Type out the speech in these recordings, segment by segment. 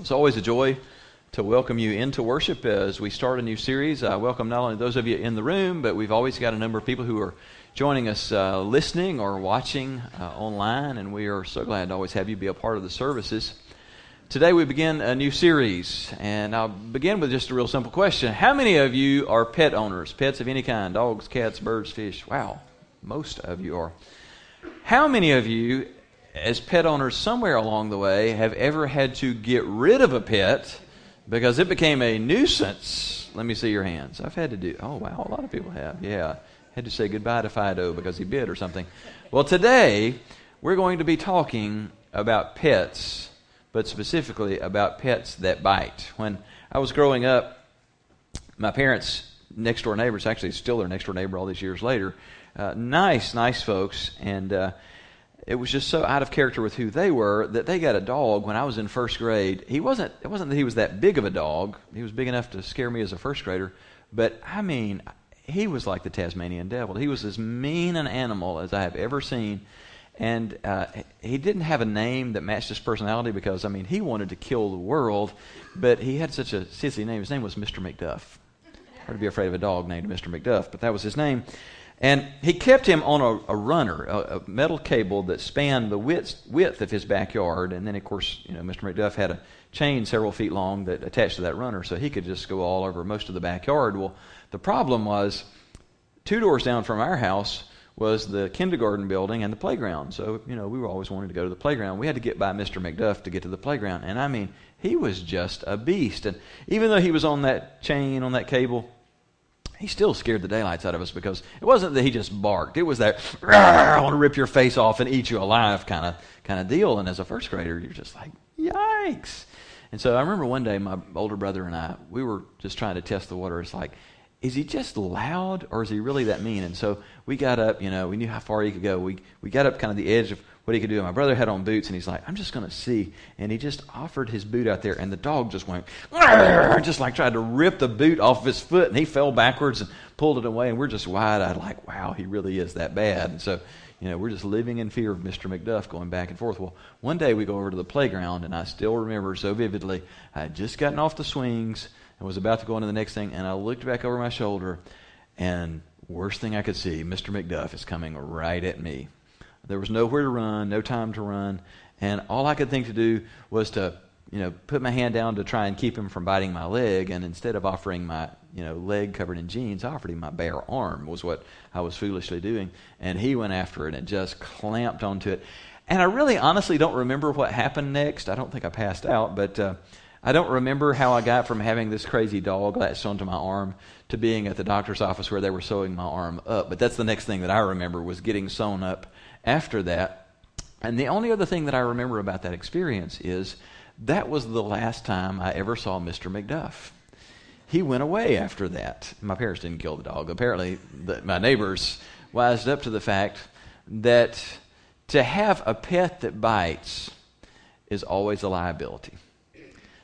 It's always a joy to welcome you into worship as we start a new series. I welcome not only those of you in the room, but we've always got a number of people who are joining us uh, listening or watching uh, online, and we are so glad to always have you be a part of the services. Today we begin a new series, and I'll begin with just a real simple question. How many of you are pet owners? Pets of any kind dogs, cats, birds, fish? Wow, most of you are. How many of you as pet owners somewhere along the way have ever had to get rid of a pet because it became a nuisance. Let me see your hands. I've had to do. Oh wow, a lot of people have. Yeah, had to say goodbye to Fido because he bit or something. Well, today we're going to be talking about pets, but specifically about pets that bite. When I was growing up, my parents' next door neighbors, actually still their next door neighbor all these years later, uh, nice, nice folks, and. Uh, it was just so out of character with who they were that they got a dog when I was in first grade. He wasn't it wasn't that he was that big of a dog. He was big enough to scare me as a first grader, but I mean, he was like the Tasmanian devil. He was as mean an animal as I have ever seen. And uh, he didn't have a name that matched his personality because, I mean, he wanted to kill the world, but he had such a sissy name. His name was Mr. McDuff. Hard to be afraid of a dog named Mr. McDuff, but that was his name. And he kept him on a, a runner, a, a, metal cable that spanned the width, width of his backyard. And then, of course, you know, Mr. McDuff had a chain several feet long that attached to that runner, so he could just go all over most of the backyard. Well, the problem was two doors down from our house was the kindergarten building and the playground. So, you know, we were always wanting to go to the playground. We had to get by Mr. McDuff to get to the playground. And I mean, he was just a beast. And even though he was on that chain, on that cable, he still scared the daylights out of us because it wasn't that he just barked. It was that I want to rip your face off and eat you alive kind of kind of deal. And as a first grader, you're just like, yikes. And so I remember one day my older brother and I, we were just trying to test the water. It's like, is he just loud or is he really that mean? And so we got up, you know, we knew how far he could go. We we got up kind of the edge of what he could do. My brother had on boots, and he's like, I'm just going to see. And he just offered his boot out there, and the dog just went, just like tried to rip the boot off his foot, and he fell backwards and pulled it away. And we're just wide eyed, like, wow, he really is that bad. And so, you know, we're just living in fear of Mr. McDuff going back and forth. Well, one day we go over to the playground, and I still remember so vividly, I had just gotten off the swings and was about to go into the next thing, and I looked back over my shoulder, and worst thing I could see, Mr. McDuff is coming right at me. There was nowhere to run, no time to run, and all I could think to do was to, you know, put my hand down to try and keep him from biting my leg. And instead of offering my, you know, leg covered in jeans, I offered him my bare arm. Was what I was foolishly doing, and he went after it and just clamped onto it. And I really, honestly, don't remember what happened next. I don't think I passed out, but. Uh, I don't remember how I got from having this crazy dog latched onto my arm to being at the doctor's office where they were sewing my arm up. But that's the next thing that I remember was getting sewn up after that. And the only other thing that I remember about that experience is that was the last time I ever saw Mr. McDuff. He went away after that. My parents didn't kill the dog. Apparently, the, my neighbors wised up to the fact that to have a pet that bites is always a liability.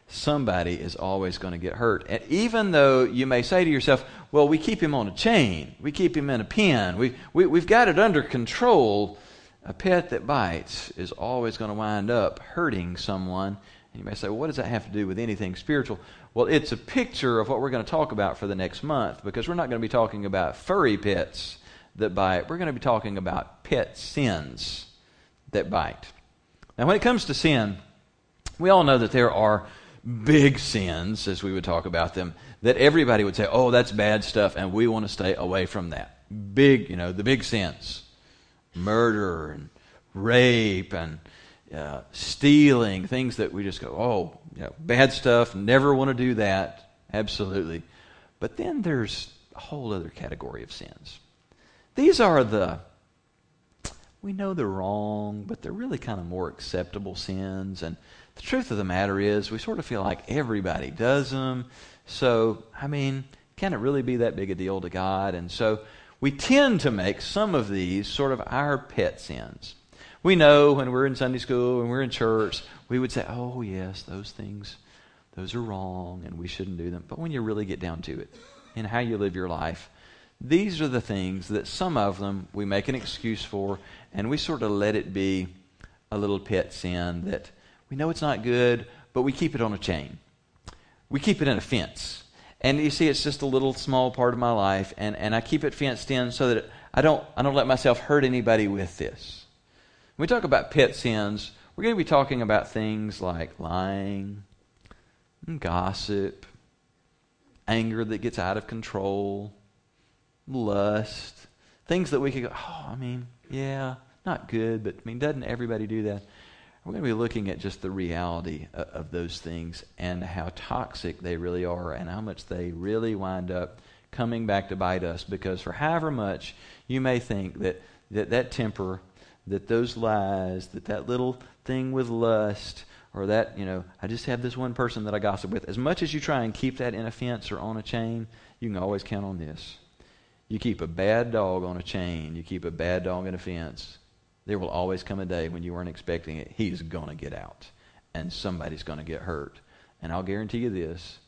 Somebody is always going to get hurt. And even though you may say to yourself, well, we keep him on a chain, we keep him in a pen, we, we, we've got it under control, a pet that bites is always going to wind up hurting someone. And you may say, well, what does that have to do with anything spiritual? Well, it's a picture of what we're going to talk about for the next month because we're not going to be talking about furry pets that bite. We're going to be talking about pet sins that bite. Now, when it comes to sin, we all know that there are big sins, as we would talk about them, that everybody would say, oh, that's bad stuff, and we want to stay away from that. Big, you know, the big sins murder and rape and uh, stealing, things that we just go, oh, you know, bad stuff, never want to do that. Absolutely. But then there's a whole other category of sins. These are the, we know they're wrong, but they're really kind of more acceptable sins. And the truth of the matter is, we sort of feel like everybody does them. So, I mean, can it really be that big a deal to God? And so we tend to make some of these sort of our pet sins. We know when we're in Sunday school, when we're in church, we would say, oh, yes, those things, those are wrong and we shouldn't do them. But when you really get down to it and how you live your life, these are the things that some of them we make an excuse for and we sort of let it be a little pet sin that we know it's not good, but we keep it on a chain. We keep it in a fence. And you see, it's just a little small part of my life, and, and I keep it fenced in so that I don't, I don't let myself hurt anybody with this. When we talk about pet sins, we're going to be talking about things like lying, gossip, anger that gets out of control, lust, things that we could go, oh, I mean, yeah, not good, but I mean, doesn't everybody do that? We're going to be looking at just the reality of, of those things and how toxic they really are and how much they really wind up coming back to bite us because for however much you may think that that, that temper, that those lies, that that little thing with lust, or that, you know, I just have this one person that I gossip with, as much as you try and keep that in a fence or on a chain, you can always count on this. You keep a bad dog on a chain, you keep a bad dog in a fence, there will always come a day when you weren't expecting it. He's going to get out, and somebody's going to get hurt. And I'll guarantee you this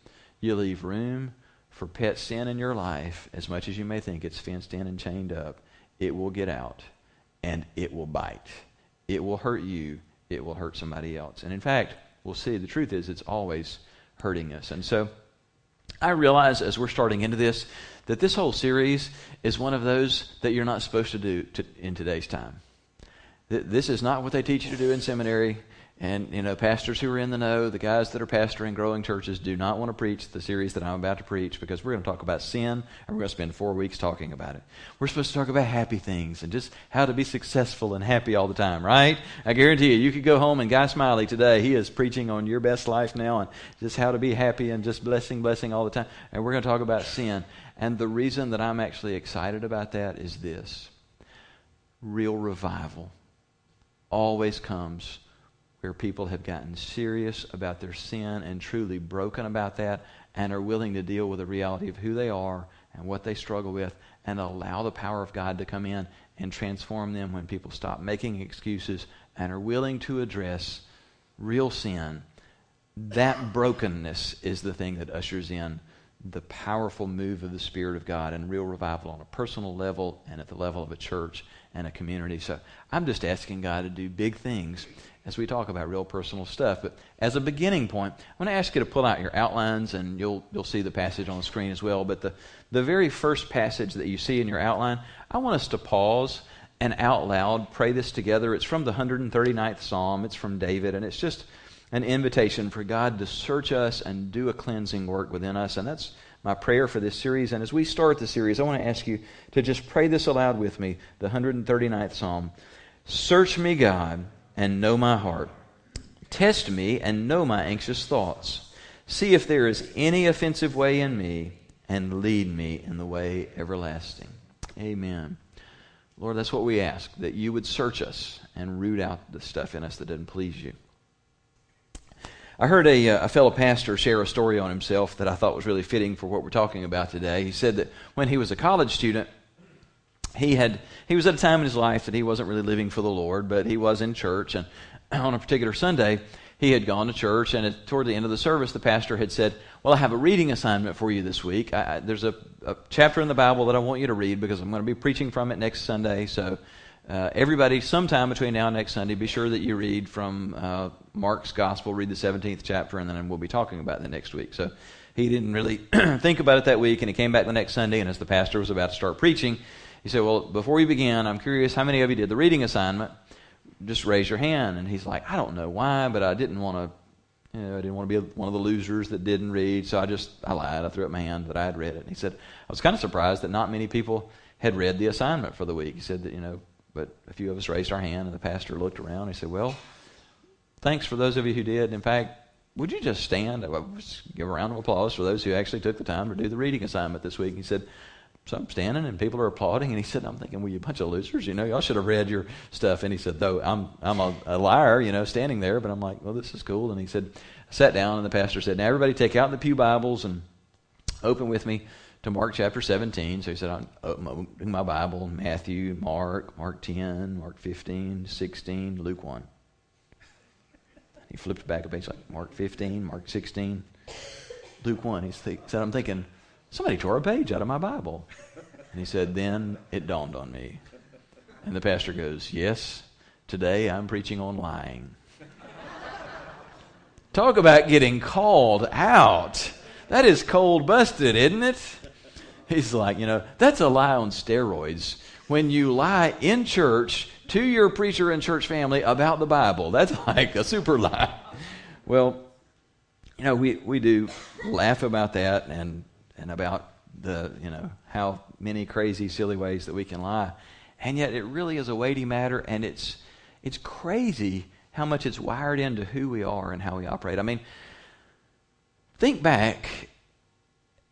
you leave room for pet sin in your life, as much as you may think it's fenced in and chained up, it will get out and it will bite. It will hurt you, it will hurt somebody else. And in fact, we'll see the truth is it's always hurting us. And so I realize as we're starting into this that this whole series is one of those that you're not supposed to do to, in today's time. This is not what they teach you to do in seminary. And, you know, pastors who are in the know, the guys that are pastoring growing churches, do not want to preach the series that I'm about to preach because we're going to talk about sin and we're going to spend four weeks talking about it. We're supposed to talk about happy things and just how to be successful and happy all the time, right? I guarantee you, you could go home and Guy Smiley today, he is preaching on your best life now and just how to be happy and just blessing, blessing all the time. And we're going to talk about sin. And the reason that I'm actually excited about that is this real revival always comes where people have gotten serious about their sin and truly broken about that and are willing to deal with the reality of who they are and what they struggle with and allow the power of God to come in and transform them when people stop making excuses and are willing to address real sin. That brokenness is the thing that ushers in the powerful move of the Spirit of God and real revival on a personal level and at the level of a church and a community. So I'm just asking God to do big things as we talk about real personal stuff. But as a beginning point, I'm going to ask you to pull out your outlines, and you'll you'll see the passage on the screen as well. But the the very first passage that you see in your outline, I want us to pause and out loud pray this together. It's from the 139th Psalm. It's from David, and it's just an invitation for God to search us and do a cleansing work within us. And that's my prayer for this series. And as we start the series, I want to ask you to just pray this aloud with me the 139th Psalm. Search me, God and know my heart. Test me and know my anxious thoughts. See if there is any offensive way in me, and lead me in the way everlasting. Amen. Lord, that's what we ask, that you would search us and root out the stuff in us that doesn't please you. I heard a, uh, a fellow pastor share a story on himself that I thought was really fitting for what we're talking about today. He said that when he was a college student, he had he was at a time in his life that he wasn't really living for the Lord, but he was in church. And on a particular Sunday, he had gone to church, and at, toward the end of the service, the pastor had said, "Well, I have a reading assignment for you this week. I, I, there's a, a, chapter in the Bible that I want you to read because I'm going to be preaching from it next Sunday. So, uh, everybody, sometime between now and next Sunday, be sure that you read from uh, Mark's Gospel, read the 17th chapter, and then we'll be talking about that next week." So, he didn't really think about it that week, and he came back the next Sunday, and as the pastor was about to start preaching, he said, Well, before we begin, I'm curious how many of you did the reading assignment? Just raise your hand. And he's like, I don't know why, but I didn't want to, you know, I didn't want to be one of the losers that didn't read. So I just, I lied. I threw up my hand that I had read it. And he said, I was kind of surprised that not many people had read the assignment for the week. He said that, you know, but a few of us raised our hand, and the pastor looked around. And He said, Well, thanks for those of you who did. In fact, would you just stand? Give a round of applause for those who actually took the time to do the reading assignment this week. He said, so I'm standing and people are applauding, and he said, I'm thinking, well, you bunch of losers, you know, y'all should have read your stuff. And he said, though I'm I'm a, a, liar, you know, standing there, but I'm like, well, this is cool. And he said, I sat down, and the pastor said, now everybody take out the pew Bibles and open with me to Mark chapter 17. So he said, I'm opening my Bible, Matthew, Mark, Mark 10, Mark 15, 16, Luke 1. He flipped back a page like Mark 15, Mark 16, Luke 1. He said, I'm thinking, Somebody tore a page out of my Bible. And he said, Then it dawned on me. And the pastor goes, Yes, today I'm preaching on lying. Talk about getting called out. That is cold busted, isn't it? He's like, you know, that's a lie on steroids. When you lie in church to your preacher and church family about the Bible, that's like a super lie. Well, you know, we, we do laugh about that and, and about the, you know, how many crazy, silly ways that we can lie. And yet it really is a weighty matter, and it's, it's crazy how much it's wired into who we are and how we operate. I mean, think back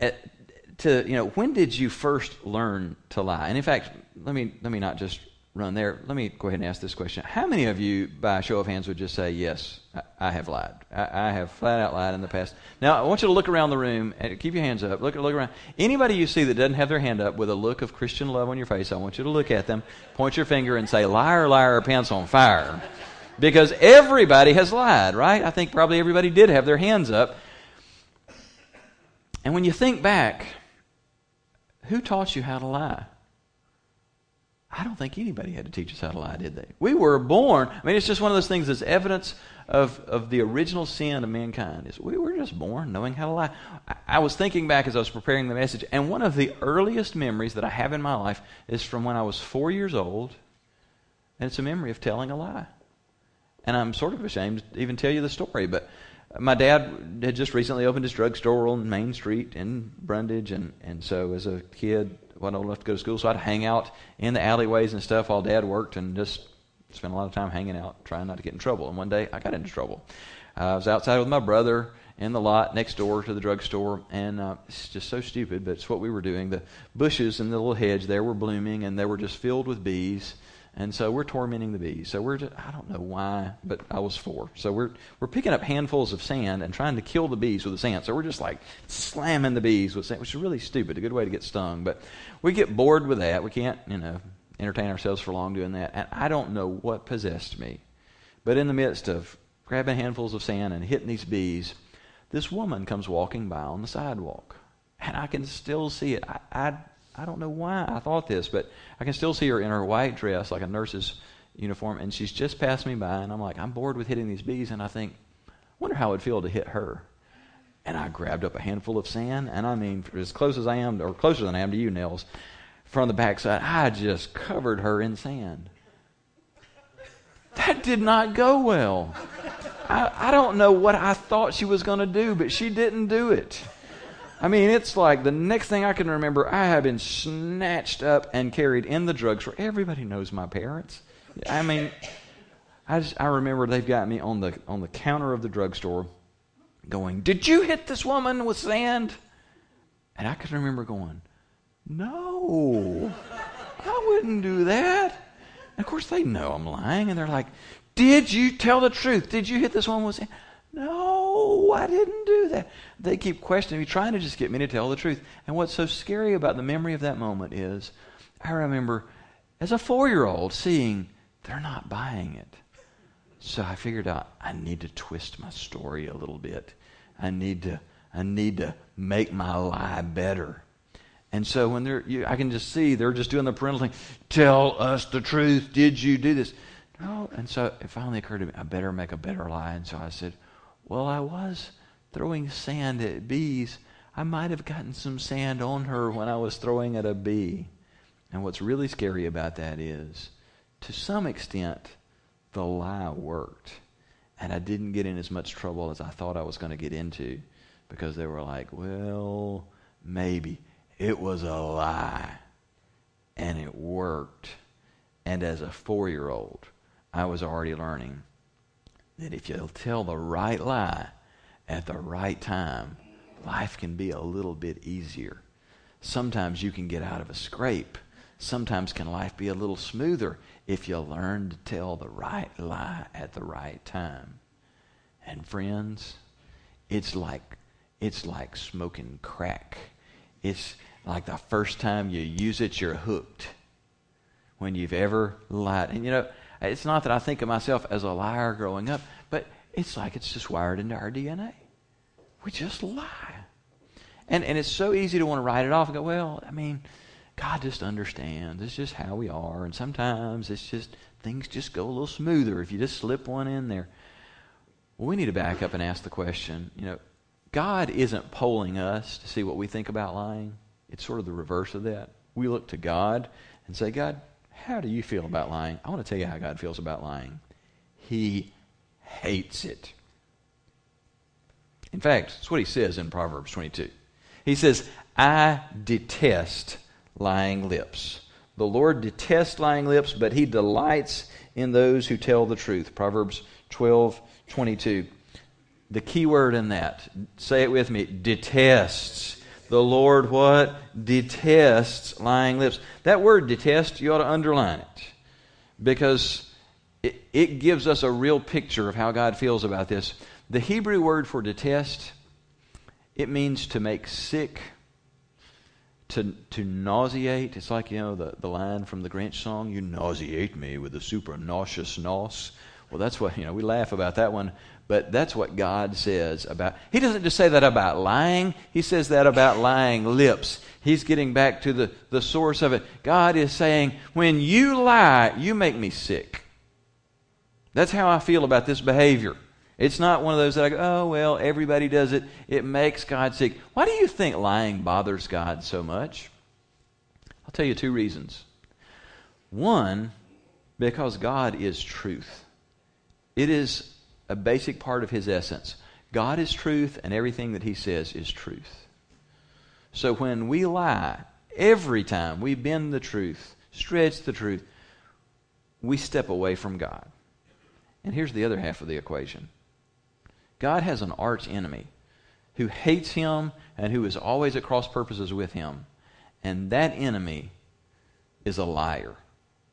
at, to, you know, when did you first learn to lie? And in fact, let me, let me not just run there. Let me go ahead and ask this question. How many of you, by show of hands, would just say, Yes, I, I have lied? I, I, have flat out lied in the past. Now, I want you to look around the room and keep your hands up. Look, look around. Anybody you see that doesn't have their hand up with a look of Christian love on your face, I want you to look at them, point your finger, and say, Liar, liar, pants on fire. Because everybody has lied, right? I think probably everybody did have their hands up. And when you think back, who taught you how to lie? I don't think anybody had to teach us how to lie, did they? We were born. I mean, it's just one of those things that's evidence of, of the original sin of mankind. Is we were just born knowing how to lie. I, I was thinking back as I was preparing the message, and one of the earliest memories that I have in my life is from when I was four years old, and it's a memory of telling a lie. And I'm sort of ashamed to even tell you the story, but my dad had just recently opened his drugstore on Main Street in Brundage, and, and so as a kid, wasn't old enough to go to school, so I'd hang out in the alleyways and stuff while Dad worked, and just spend a lot of time hanging out, trying not to get in trouble. And one day I got into trouble. Uh, I was outside with my brother in the lot next door to the drugstore, and uh, it's just so stupid, but it's what we were doing. The bushes in the little hedge there were blooming, and they were just filled with bees. And so we're tormenting the bees. So we're just, I don't know why, but I was four. So we're we're picking up handfuls of sand and trying to kill the bees with the sand. So we're just like slamming the bees with sand, which is really stupid. A good way to get stung. But we get bored with that. We can't, you know, entertain ourselves for long doing that. And I don't know what possessed me. But in the midst of grabbing handfuls of sand and hitting these bees, this woman comes walking by on the sidewalk. And I can still see it. I, I I don't know why I thought this, but I can still see her in her white dress, like a nurse's uniform, and she's just passed me by, and I'm like, I'm bored with hitting these bees, and I think, wonder how it would feel to hit her. And I grabbed up a handful of sand, and I mean, as close as I am, or closer than I am to you, Nels, from the backside, I just covered her in sand. That did not go well. I, I don't know what I thought she was going to do, but she didn't do it. I mean, it's like the next thing I can remember, I have been snatched up and carried in the drugstore. Everybody knows my parents. I mean, I just, I remember they've got me on the on the counter of the drugstore, going, "Did you hit this woman with sand?" And I can remember going, "No, I wouldn't do that." And of course, they know I'm lying, and they're like, "Did you tell the truth? Did you hit this woman with sand?" No, I didn't do that. They keep questioning me, trying to just get me to tell the truth. And what's so scary about the memory of that moment is I remember as a four year old seeing they're not buying it. So I figured out I need to twist my story a little bit. I need to I need to make my lie better. And so when they're, you, I can just see they're just doing the parental thing. Tell us the truth. Did you do this? No. And so it finally occurred to me, I better make a better lie. And so I said, well, I was throwing sand at bees. I might have gotten some sand on her when I was throwing at a bee. And what's really scary about that is, to some extent, the lie worked. And I didn't get in as much trouble as I thought I was going to get into because they were like, well, maybe. It was a lie. And it worked. And as a four year old, I was already learning that if you'll tell the right lie at the right time, life can be a little bit easier. Sometimes you can get out of a scrape. Sometimes can life be a little smoother if you learn to tell the right lie at the right time. And friends, it's like it's like smoking crack. It's like the first time you use it, you're hooked. When you've ever lied. And you know, it's not that I think of myself as a liar growing up, but it's like it's just wired into our DNA. We just lie. And, and it's so easy to want to write it off and go, well, I mean, God just understands. It's just how we are. And sometimes it's just, things just go a little smoother if you just slip one in there. Well, we need to back up and ask the question you know, God isn't polling us to see what we think about lying. It's sort of the reverse of that. We look to God and say, God, how do you feel about lying? I want to tell you how God feels about lying. He hates it. In fact, that's what he says in Proverbs 22. He says, I detest lying lips. The Lord detests lying lips, but he delights in those who tell the truth. Proverbs 12, 22. The key word in that, say it with me, detests. The Lord what? Detests lying lips. That word detest, you ought to underline it because it, it gives us a real picture of how God feels about this. The Hebrew word for detest, it means to make sick, to, to nauseate. It's like, you know, the, the line from the Grinch song, you nauseate me with a super nauseous nos. Well, that's what, you know, we laugh about that one, but that's what God says about. He doesn't just say that about lying, He says that about lying lips. He's getting back to the, the source of it. God is saying, when you lie, you make me sick. That's how I feel about this behavior. It's not one of those that I go, oh, well, everybody does it. It makes God sick. Why do you think lying bothers God so much? I'll tell you two reasons. One, because God is truth. It is a basic part of his essence. God is truth, and everything that he says is truth. So when we lie, every time we bend the truth, stretch the truth, we step away from God. And here's the other half of the equation God has an arch enemy who hates him and who is always at cross purposes with him. And that enemy is a liar.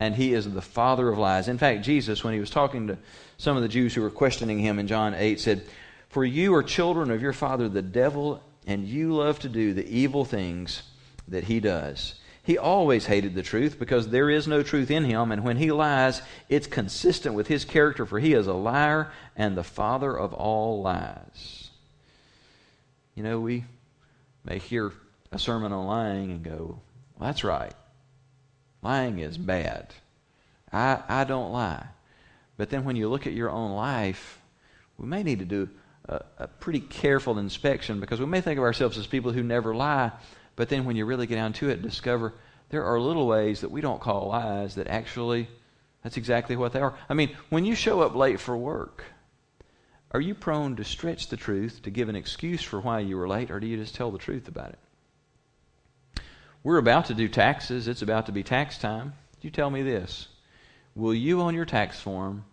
And he is the father of lies. In fact, Jesus, when he was talking to some of the Jews who were questioning him in John 8, said, For you are children of your father, the devil, and you love to do the evil things that he does. He always hated the truth because there is no truth in him, and when he lies, it's consistent with his character, for he is a liar and the father of all lies. You know, we may hear a sermon on lying and go, well, that's right. Lying is bad. I, I don't lie. But then when you look at your own life, we may need to do a, a pretty careful inspection because we may think of ourselves as people who never lie, but then when you really get down to it, discover there are little ways that we don't call lies that actually that's exactly what they are. I mean, when you show up late for work, are you prone to stretch the truth to give an excuse for why you were late, or do you just tell the truth about it? We're about to do taxes. It's about to be tax time. You tell me this. Will you, on your tax form,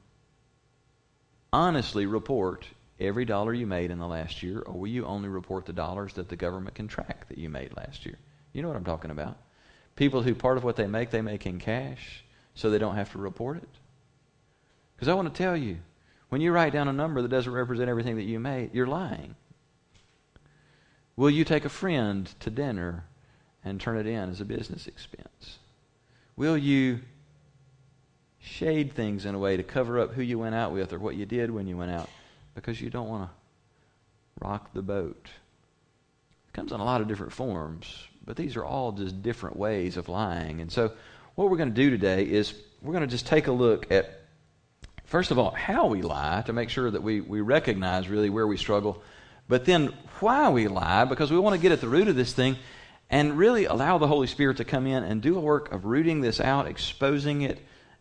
honestly report every dollar you made in the last year, or will you only report the dollars that the government can track that you made last year? You know what I'm talking about. People who part of what they make, they make in cash, so they don't have to report it. Because I want to tell you, when you write down a number that doesn't represent everything that you made, you're lying. Will you take a friend to dinner and turn it in as a business expense? Will you shade things in a way to cover up who you went out with or what you did when you went out because you don't want to rock the boat. It comes in a lot of different forms, but these are all just different ways of lying. And so, what we're going to do today is we're going to just take a look at, first of all, how we lie to make sure that we, we recognize really where we struggle, but then why we lie because we want to get at the root of this thing and really allow the Holy Spirit to come in and do a work of rooting this out, exposing it,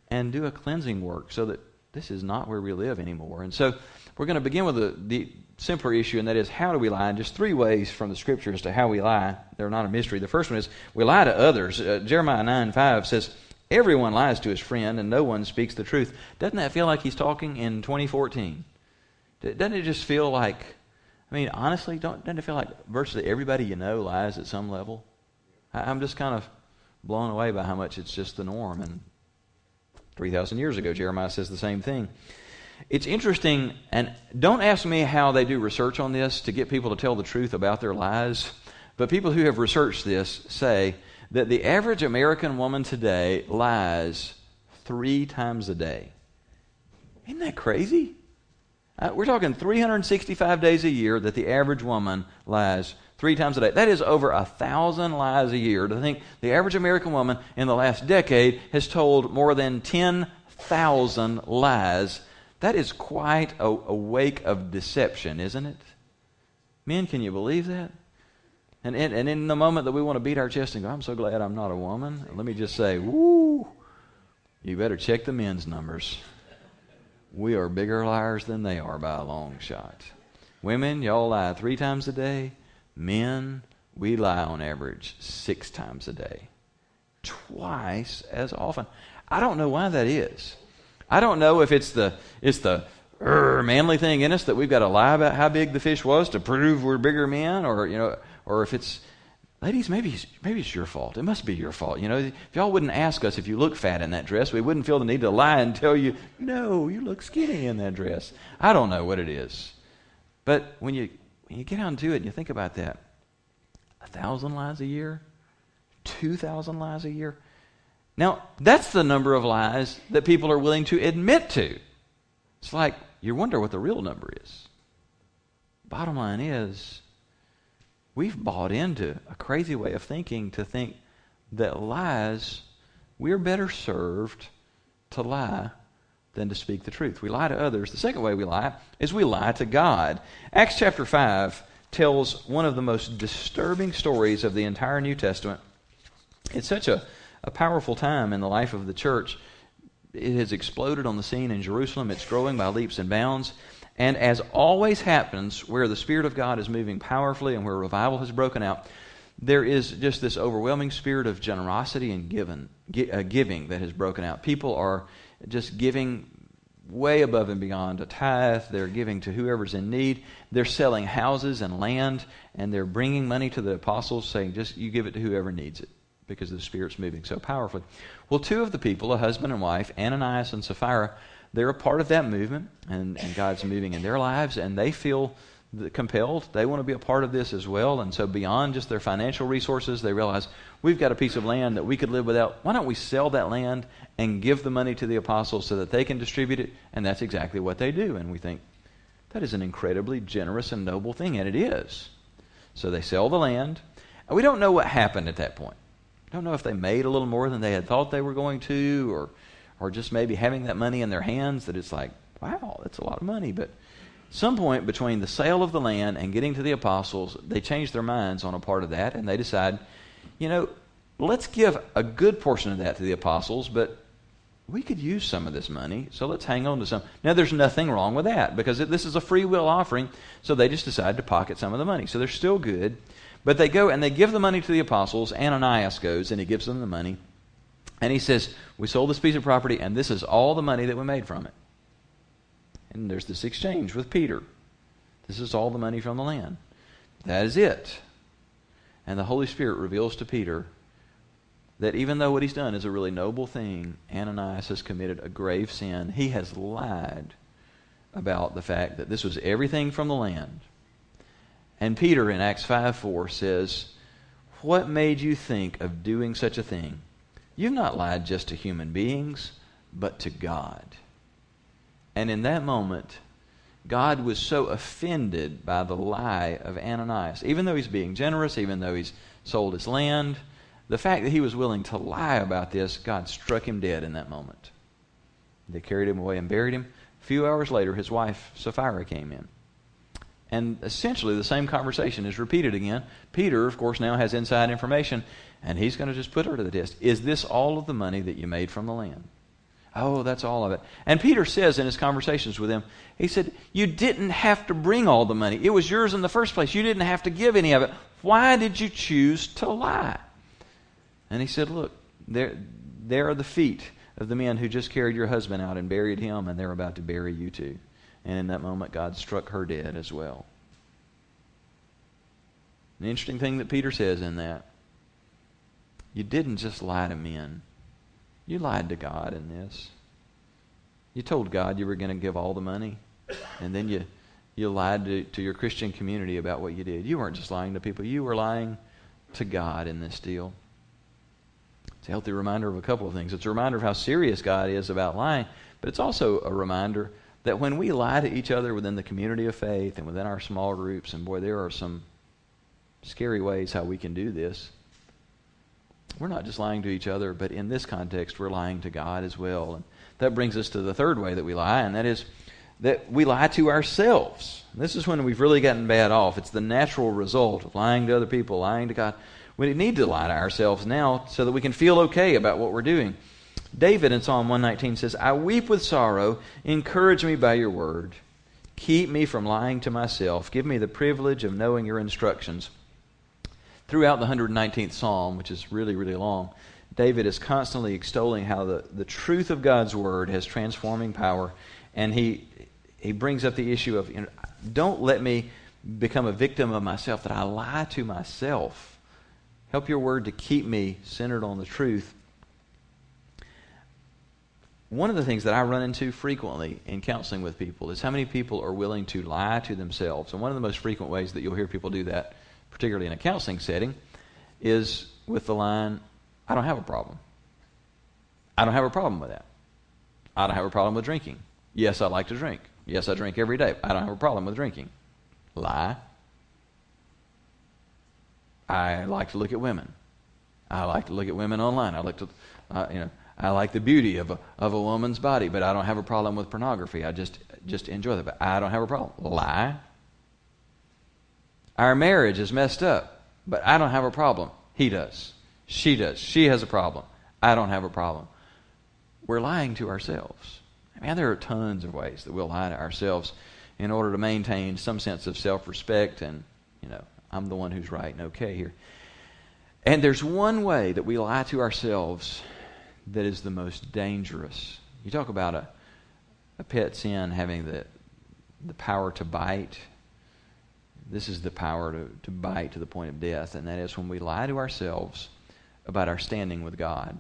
and do a cleansing work so that this is not where we live anymore. And so, we're going to begin with the, the simpler issue, and that is how do we lie? And just three ways from the scripture as to how we lie. They're not a mystery. The first one is we lie to others. Uh, Jeremiah 9 5 says, Everyone lies to his friend, and no one speaks the truth. Doesn't that feel like he's talking in 2014? Doesn't it just feel like, I mean, honestly, don't, doesn't it feel like virtually everybody you know lies at some level? I, I'm just kind of blown away by how much it's just the norm. And 3,000 years ago, Jeremiah says the same thing. It's interesting, and don't ask me how they do research on this to get people to tell the truth about their lies, but people who have researched this say that the average American woman today lies three times a day. Isn't that crazy? Uh, we're talking 365 days a year that the average woman lies three times a day. That is over a thousand lies a year. To think the average American woman in the last decade has told more than 10,000 lies That is quite a, a wake of deception, isn't it? Men, can you believe that? And, and, and in the moment that we want to beat our chest and go, I'm so glad I'm not a woman, let me just say, woo, you better check the men's numbers. We are bigger liars than they are by a long shot. Women, y'all lie three times a day. Men, we lie on average six times a day. Twice as often. I don't know why that is. I don't know if it's the it's the er, manly thing in us that we've got to lie about how big the fish was to prove we're bigger men, or you know, or if it's ladies, maybe maybe it's your fault. It must be your fault. You know, if y'all wouldn't ask us if you look fat in that dress, we wouldn't feel the need to lie and tell you, no, you look skinny in that dress. I don't know what it is, but when you when you get onto it and you think about that, a thousand lies a year, two thousand lies a year. Now, that's the number of lies that people are willing to admit to. It's like you wonder what the real number is. Bottom line is, we've bought into a crazy way of thinking to think that lies, we're better served to lie than to speak the truth. We lie to others. The second way we lie is we lie to God. Acts chapter 5 tells one of the most disturbing stories of the entire New Testament. It's such a a powerful time in the life of the church. It has exploded on the scene in Jerusalem. It's growing by leaps and bounds. And as always happens, where the Spirit of God is moving powerfully and where revival has broken out, there is just this overwhelming spirit of generosity and given, uh, giving that has broken out. People are just giving way above and beyond a tithe. They're giving to whoever's in need. They're selling houses and land, and they're bringing money to the apostles, saying, just you give it to whoever needs it because the Spirit's moving so powerfully. Well, two of the people, a husband and wife, Ananias and Sapphira, they're a part of that movement, and, and God's moving in their lives, and they feel compelled. They want to be a part of this as well. And so, beyond just their financial resources, they realize we've got a piece of land that we could live without. Why don't we sell that land and give the money to the apostles so that they can distribute it? And that's exactly what they do. And we think that is an incredibly generous and noble thing, and it is. So, they sell the land. And we don't know what happened at that point. Don't know if they made a little more than they had thought they were going to, or, or just maybe having that money in their hands that it's like, wow, that's a lot of money. But some point between the sale of the land and getting to the apostles, they change their minds on a part of that, and they decide, you know, let's give a good portion of that to the apostles, but we could use some of this money, so let's hang on to some. Now, there's nothing wrong with that because this is a free will offering, so they just decide to pocket some of the money. So they're still good. But they go and they give the money to the apostles. Ananias goes and he gives them the money. And he says, We sold this piece of property, and this is all the money that we made from it. And there's this exchange with Peter. This is all the money from the land. That is it. And the Holy Spirit reveals to Peter that even though what he's done is a really noble thing, Ananias has committed a grave sin. He has lied about the fact that this was everything from the land. And Peter in Acts 5 4 says, What made you think of doing such a thing? You've not lied just to human beings, but to God. And in that moment, God was so offended by the lie of Ananias. Even though he's being generous, even though he's sold his land, the fact that he was willing to lie about this, God struck him dead in that moment. They carried him away and buried him. A few hours later, his wife, Sapphira, came in. And essentially, the same conversation is repeated again. Peter, of course, now has inside information, and he's going to just put her to the test. Is this all of the money that you made from the land? Oh, that's all of it. And Peter says in his conversations with him, he said, You didn't have to bring all the money. It was yours in the first place. You didn't have to give any of it. Why did you choose to lie? And he said, Look, there, there are the feet of the men who just carried your husband out and buried him, and they're about to bury you too. And in that moment, God struck her dead as well. An interesting thing that Peter says in that you didn't just lie to men, you lied to God in this. You told God you were going to give all the money, and then you, you lied to, to your Christian community about what you did. You weren't just lying to people, you were lying to God in this deal. It's a healthy reminder of a couple of things. It's a reminder of how serious God is about lying, but it's also a reminder that when we lie to each other within the community of faith and within our small groups, and boy, there are some scary ways how we can do this. We're not just lying to each other, but in this context, we're lying to God as well. And that brings us to the third way that we lie, and that is that we lie to ourselves. This is when we've really gotten bad off. It's the natural result of lying to other people, lying to God. We need to lie to ourselves now so that we can feel okay about what we're doing. David in Psalm 119 says, I weep with sorrow. Encourage me by your word. Keep me from lying to myself. Give me the privilege of knowing your instructions. Throughout the 119th Psalm, which is really, really long, David is constantly extolling how the, the truth of God's word has transforming power. And he, he brings up the issue of you know, don't let me become a victim of myself, that I lie to myself. Help your word to keep me centered on the truth. One of the things that I run into frequently in counseling with people is how many people are willing to lie to themselves. And one of the most frequent ways that you'll hear people do that, particularly in a counseling setting, is with the line, I don't have a problem. I don't have a problem with that. I don't have a problem with drinking. Yes, I like to drink. Yes, I drink every day. I don't have a problem with drinking. Lie. I like to look at women. I like to look at women online. I like to, uh, you know, I like the beauty of a, of a woman's body, but I don't have a problem with pornography. I just just enjoy that. But I don't have a problem. Lie. Our marriage is messed up, but I don't have a problem. He does. She does. She has a problem. I don't have a problem. We're lying to ourselves. I mean, there are tons of ways that we'll lie to ourselves in order to maintain some sense of self-respect and, you know, I'm the one who's right and okay here. And there's one way that we lie to ourselves that is the most dangerous. You talk about a, a pet sin having the, the power to bite. This is the power to, to bite to the point of death, and that is when we lie to ourselves about our standing with God.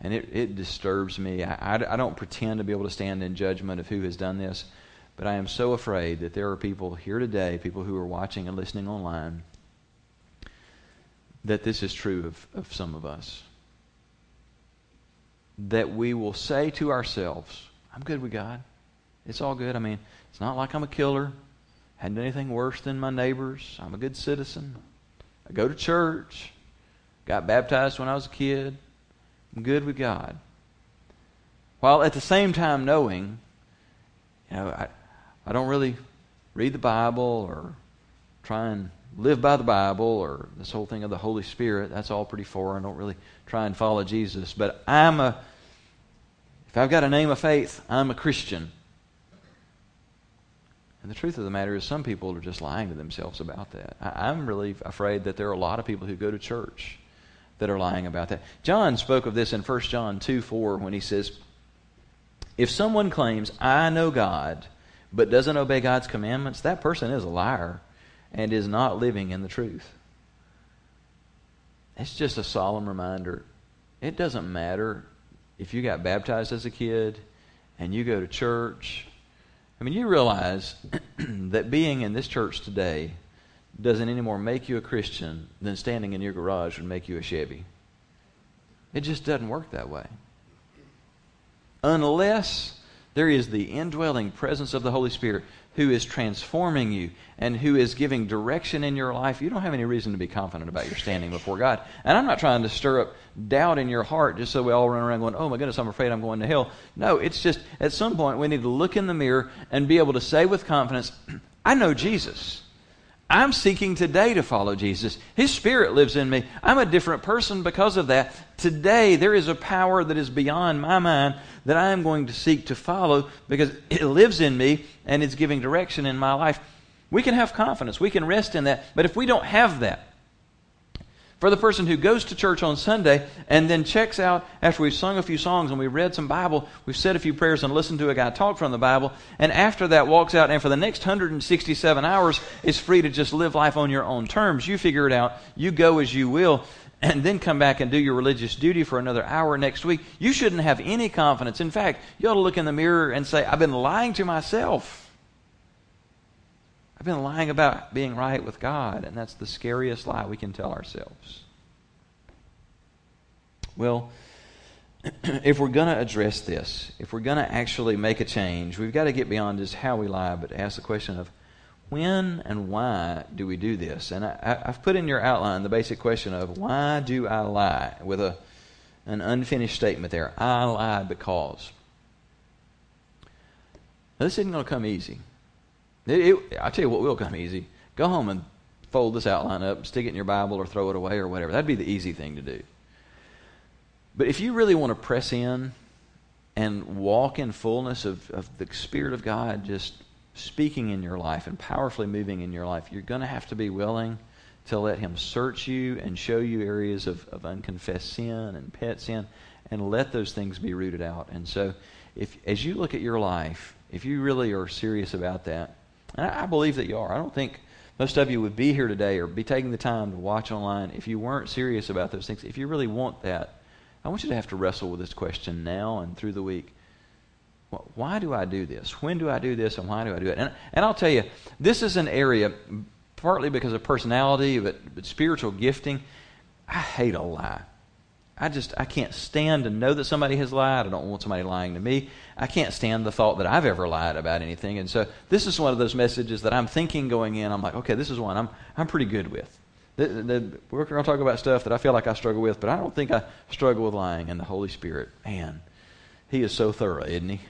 And it, it disturbs me. I, I, I don't pretend to be able to stand in judgment of who has done this, but I am so afraid that there are people here today, people who are watching and listening online, that this is true of, of some of us that we will say to ourselves, I'm good with God. It's all good. I mean, it's not like I'm a killer. Hadn't done anything worse than my neighbors. I'm a good citizen. I go to church. Got baptized when I was a kid. I'm good with God. While at the same time knowing, you know, I, I don't really read the Bible or try and live by the Bible or this whole thing of the Holy Spirit. That's all pretty foreign. I don't really try and follow Jesus. But I'm a, if I've got a name of faith, I'm a Christian. And the truth of the matter is, some people are just lying to themselves about that. I, am really afraid that there are a lot of people who go to church that are lying about that. John spoke of this in 1 John 2 4 when he says, If someone claims, I know God, but doesn't obey God's commandments, that person is a liar and is not living in the truth. It's just a solemn reminder. It doesn't matter if you got baptized as a kid and you go to church. I mean, you realize that being in this church today doesn't anymore make you a Christian than standing in your garage would make you a Chevy. It just doesn't work that way. Unless there is the indwelling presence of the Holy Spirit who is transforming you and who is giving direction in your life, you don't have any reason to be confident about your standing before God. And I'm not trying to stir up doubt in your heart just so we all run around going, oh my goodness, I'm afraid I'm going to hell. No, it's just at some point we need to look in the mirror and be able to say with confidence, I know Jesus. I'm seeking today to follow Jesus. His Spirit lives in me. I'm a different person because of that. Today, there is a power that is beyond my mind that I am going to seek to follow because it lives in me and it's giving direction in my life. We can have confidence. We can rest in that. But if we don't have that, for the person who goes to church on Sunday and then checks out after we've sung a few songs and we've read some Bible, we've said a few prayers and listened to a guy talk from the Bible, and after that walks out and for the next 167 hours is free to just live life on your own terms. You figure it out. You go as you will. And then come back and do your religious duty for another hour next week. You shouldn't have any confidence. In fact, you ought to look in the mirror and say, I've been lying to myself. I've been lying about being right with God, and that's the scariest lie we can tell ourselves. Well, if we're going to address this, if we're going to actually make a change, we've got to get beyond just how we lie, but ask the question of when and why do we do this? And I, have put in your outline the basic question of why do I lie with a, an unfinished statement there. I lie because. Now, this isn't going to come easy. It, it, I'll tell you what will come easy. Go home and fold this outline up, stick it in your Bible, or throw it away, or whatever. That'd be the easy thing to do. But if you really want to press in and walk in fullness of, of the Spirit of God just speaking in your life and powerfully moving in your life, you're going to have to be willing to let Him search you and show you areas of, of unconfessed sin and pet sin and let those things be rooted out. And so, if as you look at your life, if you really are serious about that, and I, I believe that you are, I don't think most of you would be here today or be taking the time to watch online if you weren't serious about those things. If you really want that, I want you to have to wrestle with this question now and through the week. Why do I do this? When do I do this, and why do I do it? And, and I'll tell you, this is an area, partly because of personality, but, but spiritual gifting. I hate a lie. I just I can't stand to know that somebody has lied. I don't want somebody lying to me. I can't stand the thought that I've ever lied about anything. And so this is one of those messages that I'm thinking going in. I'm like, okay, this is one I'm I'm pretty good with. The, the, we're going to talk about stuff that I feel like I struggle with, but I don't think I struggle with lying. And the Holy Spirit, man, He is so thorough, isn't He?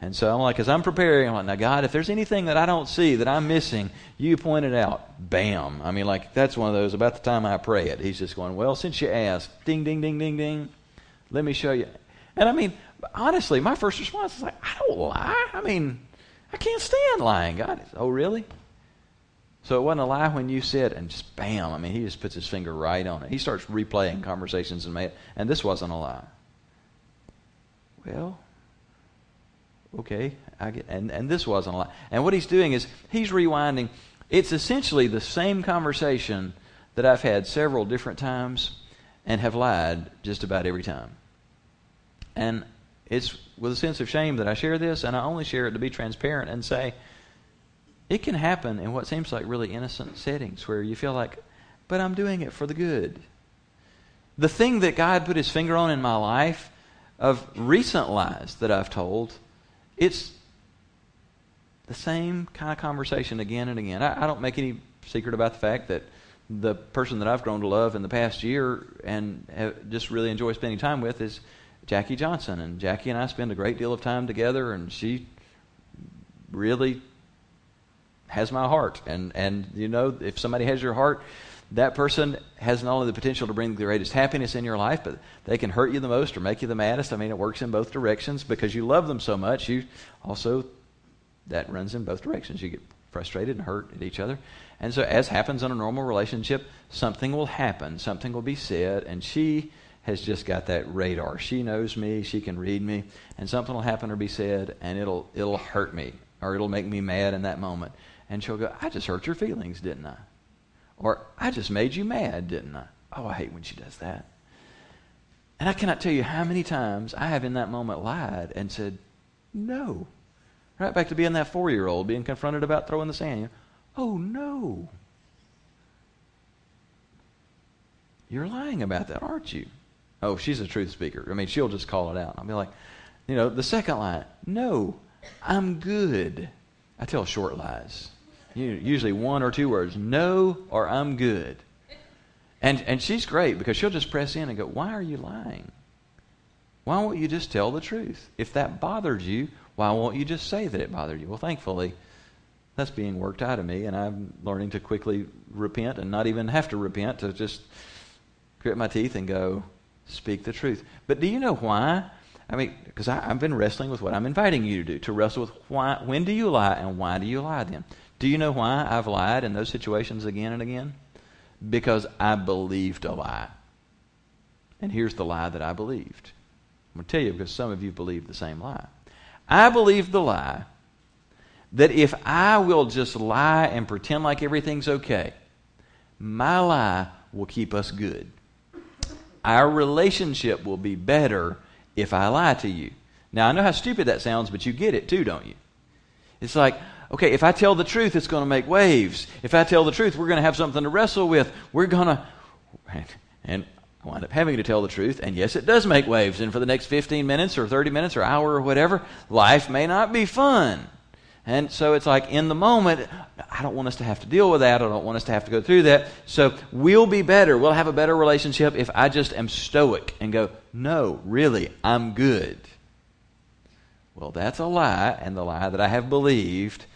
And so I'm like, as I'm preparing, I'm like, now, God, if there's anything that I don't see that I'm missing, you point it out. Bam. I mean, like, that's one of those, about the time I pray it, He's just going, well, since you asked, ding, ding, ding, ding, ding, let me show you. And I mean, honestly, my first response is like, I don't lie. I mean, I can't stand lying, God. Oh, really? So it wasn't a lie when you said, and just bam, I mean, he just puts his finger right on it. He starts replaying conversations and made, and this wasn't a lie. Well, okay, I get, and, and this wasn't a lie. And what he's doing is he's rewinding. It's essentially the same conversation that I've had several different times and have lied just about every time. And it's with a sense of shame that I share this, and I only share it to be transparent and say, it can happen in what seems like really innocent settings where you feel like, but I'm doing it for the good. The thing that God put his finger on in my life of recent lies that I've told, it's the same kind of conversation again and again. I, I don't make any secret about the fact that the person that I've grown to love in the past year and just really enjoy spending time with is Jackie Johnson. And Jackie and I spend a great deal of time together, and she really has my heart. And, and you know, if somebody has your heart, that person has not only the potential to bring the greatest happiness in your life, but they can hurt you the most or make you the maddest. I mean, it works in both directions because you love them so much. You also, that runs in both directions. You get frustrated and hurt at each other. And so, as happens in a normal relationship, something will happen, something will be said, and she has just got that radar. She knows me, she can read me, and something will happen or be said, and it'll it'll hurt me or it'll make me mad in that moment. And she'll go, I just hurt your feelings, didn't I? Or I just made you mad, didn't I? Oh, I hate when she does that. And I cannot tell you how many times I have in that moment lied and said, no. Right back to being that four year old, being confronted about throwing the sand. Oh, no. You're lying about that, aren't you? Oh, she's a truth speaker. I mean, she'll just call it out. I'll be like, you know, the second line, no, I'm good. I tell short lies usually one or two words no or i'm good. And and she's great because she'll just press in and go why are you lying? Why won't you just tell the truth? If that bothered you why won't you just say that it bothered you? Well thankfully that's being worked out of me and i'm learning to quickly repent and not even have to repent to just grit my teeth and go speak the truth. But do you know why? I mean, because I've been wrestling with what I'm inviting you to do, to wrestle with why, when do you lie and why do you lie then? Do you know why I've lied in those situations again and again? Because I believed a lie. And here's the lie that I believed. I'm going to tell you because some of you believe the same lie. I believed the lie that if I will just lie and pretend like everything's okay, my lie will keep us good. Our relationship will be better if I lie to you. Now, I know how stupid that sounds, but you get it too, don't you? It's like, okay, if I tell the truth, it's going to make waves. If I tell the truth, we're going to have something to wrestle with. We're going to. And I wind up having to tell the truth. And yes, it does make waves. And for the next 15 minutes or 30 minutes or hour or whatever, life may not be fun. And so it's like in the moment, I don't want us to have to deal with that. I don't want us to have to go through that. So we'll be better. We'll have a better relationship if I just am stoic and go, no, really, I'm good. Well, that's a lie, and the lie that I have believed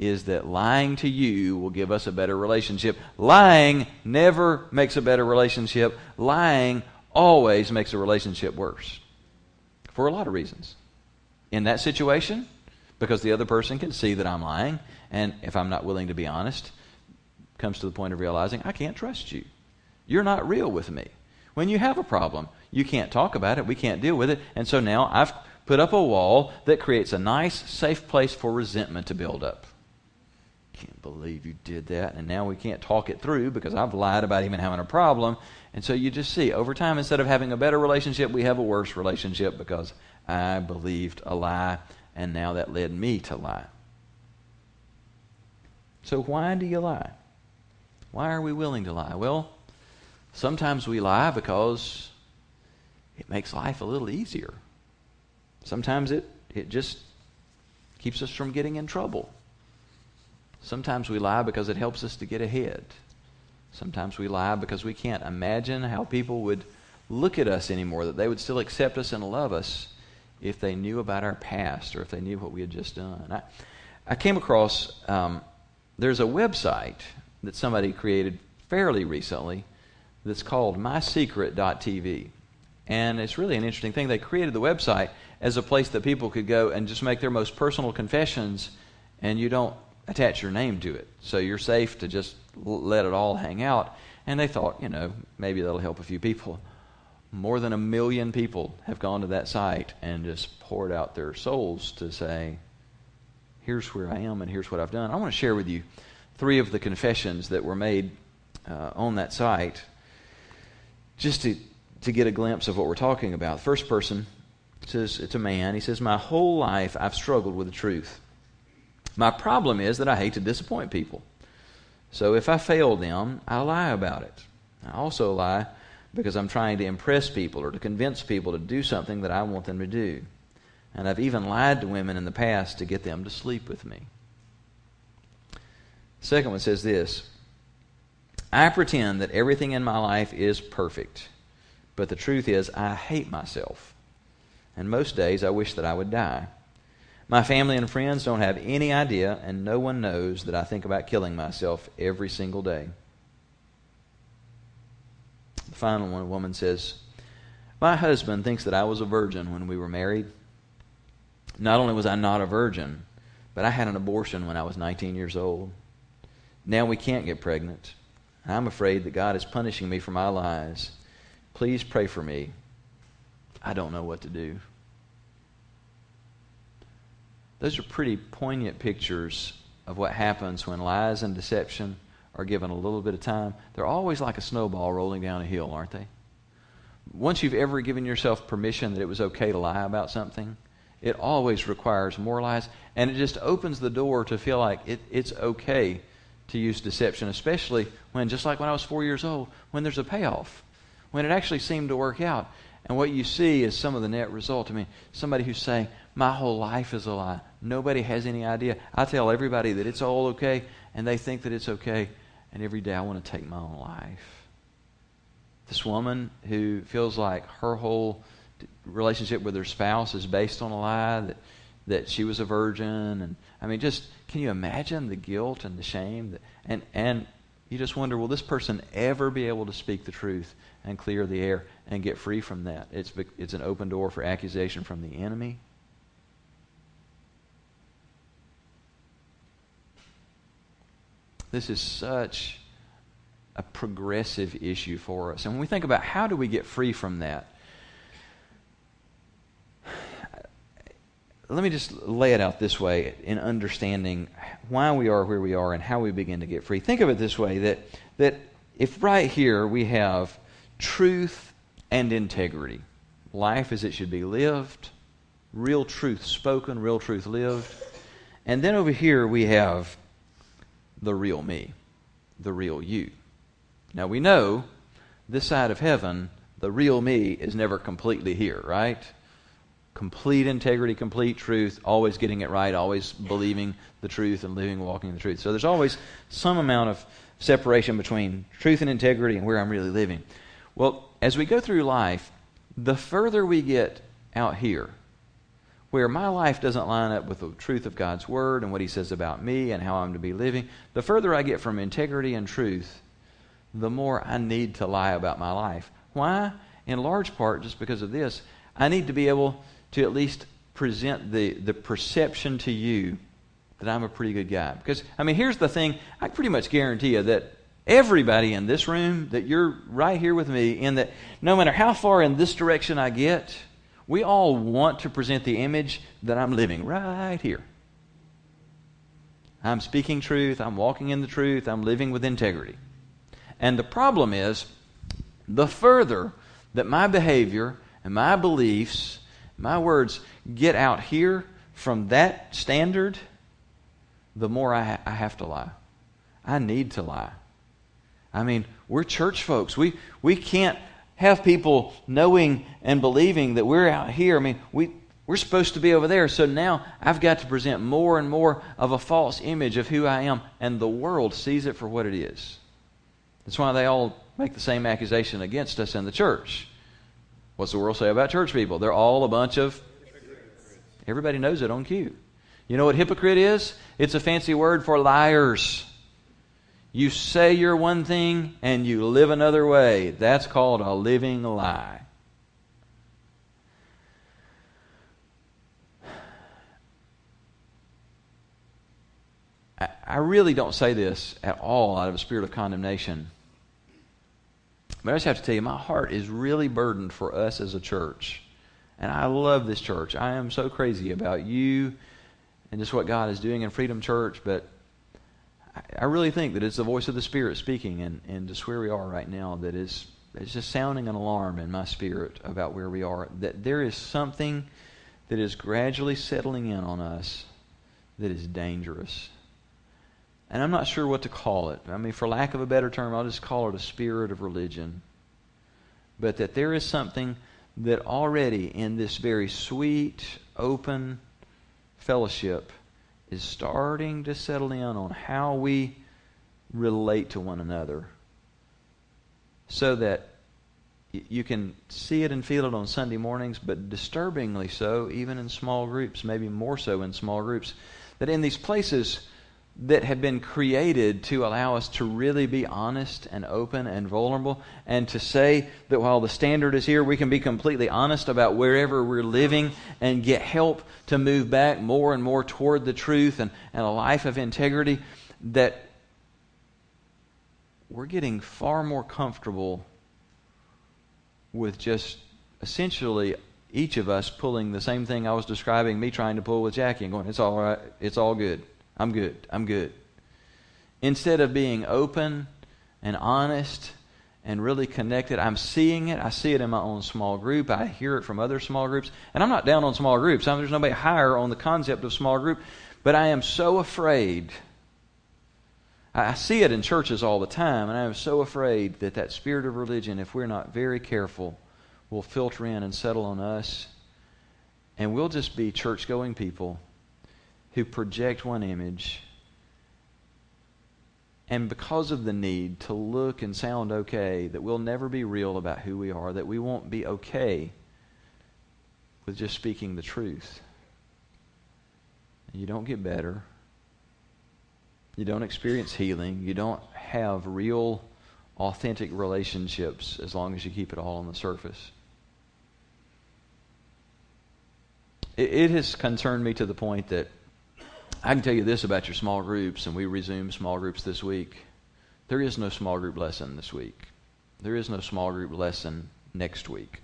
is that lying to you will give us a better relationship. Lying never makes a better relationship. Lying always makes a relationship worse for a lot of reasons. In that situation, because the other person can see that I'm lying, and if I'm not willing to be honest, comes to the point of realizing I can't trust you. You're not real with me. When you have a problem, you can't talk about it, we can't deal with it, and so now I've put up a wall that creates a nice, safe place for resentment to build up can't believe you did that. And now we can't talk it through because I've lied about even having a problem. And so you just see, over time, instead of having a better relationship, we have a worse relationship because I believed a lie, and now that led me to lie. So, why do you lie? Why are we willing to lie? Well, sometimes we lie because it makes life a little easier. Sometimes it, it just keeps us from getting in trouble. Sometimes we lie because it helps us to get ahead. Sometimes we lie because we can't imagine how people would look at us anymore, that they would still accept us and love us if they knew about our past or if they knew what we had just done. I, I came across, um, there's a website that somebody created fairly recently that's called mysecret.tv. And it's really an interesting thing. They created the website as a place that people could go and just make their most personal confessions, and you don't attach your name to it. So you're safe to just let it all hang out. And they thought, you know, maybe that'll help a few people. More than a million people have gone to that site and just poured out their souls to say, here's where I am and here's what I've done. I want to share with you three of the confessions that were made uh, on that site just to, to get a glimpse of what we're talking about. First person says, it's a man. He says, My whole life I've struggled with the truth. My problem is that I hate to disappoint people. So if I fail them, I lie about it. I also lie because I'm trying to impress people or to convince people to do something that I want them to do. And I've even lied to women in the past to get them to sleep with me. Second one says this I pretend that everything in my life is perfect, but the truth is, I hate myself. And most days I wish that I would die. My family and friends don't have any idea, and no one knows that I think about killing myself every single day. The final one, a woman says, My husband thinks that I was a virgin when we were married. Not only was I not a virgin, but I had an abortion when I was 19 years old. Now we can't get pregnant. I'm afraid that God is punishing me for my lies. Please pray for me. I don't know what to do. Those are pretty poignant pictures of what happens when lies and deception are given a little bit of time. They're always like a snowball rolling down a hill, aren't they? Once you've ever given yourself permission that it was okay to lie about something, it always requires more lies. And it just opens the door to feel like it, it's okay to use deception, especially when, just like when I was four years old, when there's a payoff, when it actually seemed to work out. And what you see is some of the net result. I mean, somebody who's saying, My whole life is a lie. Nobody has any idea. I tell everybody that it's all okay, and they think that it's okay, and every day I want to take my own life. This woman who feels like her whole relationship with her spouse is based on a lie that that she was a virgin and I mean just can you imagine the guilt and the shame that, and and you just wonder will this person ever be able to speak the truth and clear the air and get free from that it's it's an open door for accusation from the enemy This is such a progressive issue for us. And when we think about how do we get free from that, let me just lay it out this way in understanding why we are where we are and how we begin to get free. Think of it this way that, that if right here we have truth and integrity, life as it should be lived, real truth spoken, real truth lived, and then over here we have the real me, the real you. Now we know this side of heaven, the real me is never completely here, right? Complete integrity, complete truth, always getting it right, always believing the truth and living, walking the truth. So there's always some amount of separation between truth and integrity and where I'm really living. Well, as we go through life, the further we get out here, where my life doesn't line up with the truth of God's Word and what He says about me and how I'm to be living, the further I get from integrity and truth, the more I need to lie about my life. Why? In large part, just because of this, I need to be able to at least present the, the perception to you that I'm a pretty good guy. Because, I mean, here's the thing I pretty much guarantee you that everybody in this room, that you're right here with me, in that no matter how far in this direction I get, we all want to present the image that I'm living right here. I'm speaking truth, I'm walking in the truth, I'm living with integrity. And the problem is, the further that my behavior and my beliefs, my words get out here from that standard, the more I, ha- I have to lie. I need to lie. I mean, we're church folks. We, we can't have people knowing and believing that we're out here. I mean, we, we're supposed to be over there. So now I've got to present more and more of a false image of who I am, and the world sees it for what it is. That's why they all make the same accusation against us in the church. What's the world say about church people? They're all a bunch of. Everybody knows it on cue. You know what hypocrite is? It's a fancy word for liars. You say you're one thing and you live another way. That's called a living lie. I really don't say this at all out of a spirit of condemnation. But I just have to tell you, my heart is really burdened for us as a church. And I love this church. I am so crazy about you and just what God is doing in Freedom Church. But I really think that it's the voice of the Spirit speaking, and, and just where we are right now, that is it's just sounding an alarm in my spirit about where we are. That there is something that is gradually settling in on us that is dangerous and I'm not sure what to call it. I mean, for lack of a better term, I'll just call it a spirit of religion. But that there is something that already in this very sweet, open fellowship is starting to settle in on how we relate to one another. So that you can see it and feel it on Sunday mornings, but disturbingly so, even in small groups, maybe more so in small groups. That in these places, that have been created to allow us to really be honest and open and vulnerable, and to say that while the standard is here, we can be completely honest about wherever we're living and get help to move back more and more toward the truth and, and a life of integrity. That we're getting far more comfortable with just essentially each of us pulling the same thing I was describing me trying to pull with Jackie and going, it's all right, it's all good. I'm good. I'm good. Instead of being open and honest and really connected, I'm seeing it. I see it in my own small group. I hear it from other small groups. And I'm not down on small groups. I mean, there's nobody higher on the concept of small group. But I am so afraid. I see it in churches all the time, and I am so afraid that that spirit of religion, if we're not very careful, will filter in and settle on us. And we'll just be church going people who project one image. And because of the need to look and sound okay, that we'll never be real about who we are, that we won't be okay with just speaking the truth. You don't get better. You don't experience healing. You don't have real, authentic relationships as long as you keep it all on the surface. It, it has concerned me to the point that I can tell you this about your small groups, and we resume small groups this week. There is no small group lesson this week. There is no small group lesson next week.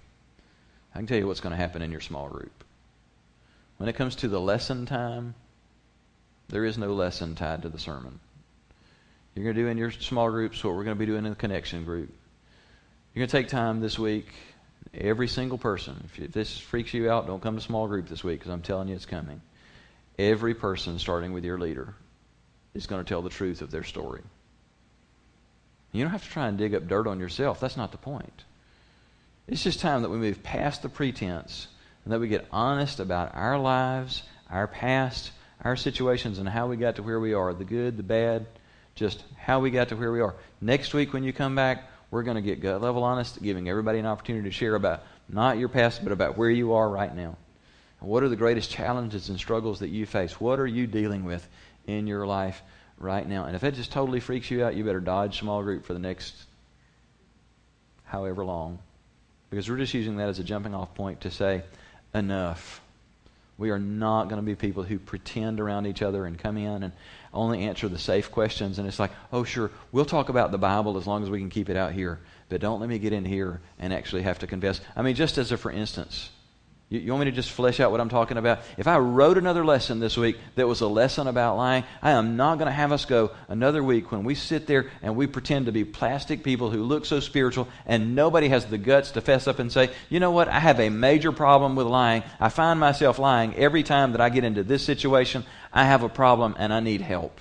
I can tell you what's going to happen in your small group. When it comes to the lesson time, there is no lesson tied to the sermon. You're going to do in your small groups what we're going to be doing in the connection group. You're going to take time this week, every single person. If, if this freaks you out, don't come to small group this week because I'm telling you it's coming. Every person, starting with your leader, is going to tell the truth of their story. You don't have to try and dig up dirt on yourself. That's not the point. It's just time that we move past the pretense and that we get honest about our lives, our past, our situations, and how we got to where we are the good, the bad, just how we got to where we are. Next week, when you come back, we're going to get gut level honest, giving everybody an opportunity to share about not your past, but about where you are right now. What are the greatest challenges and struggles that you face? What are you dealing with in your life right now? And if it just totally freaks you out, you better dodge small group for the next however long. Because we're just using that as a jumping off point to say, enough. We are not going to be people who pretend around each other and come in and only answer the safe questions. And it's like, oh, sure, we'll talk about the Bible as long as we can keep it out here. But don't let me get in here and actually have to confess. I mean, just as a for instance, you, you, want me to just flesh out what I'm talking about? If I wrote another lesson this week that was a lesson about lying, I am not going to have us go another week when we sit there and we pretend to be plastic people who look so spiritual and nobody has the guts to fess up and say, you know what, I have a major problem with lying. I find myself lying every time that I get into this situation. I have a problem and I need help.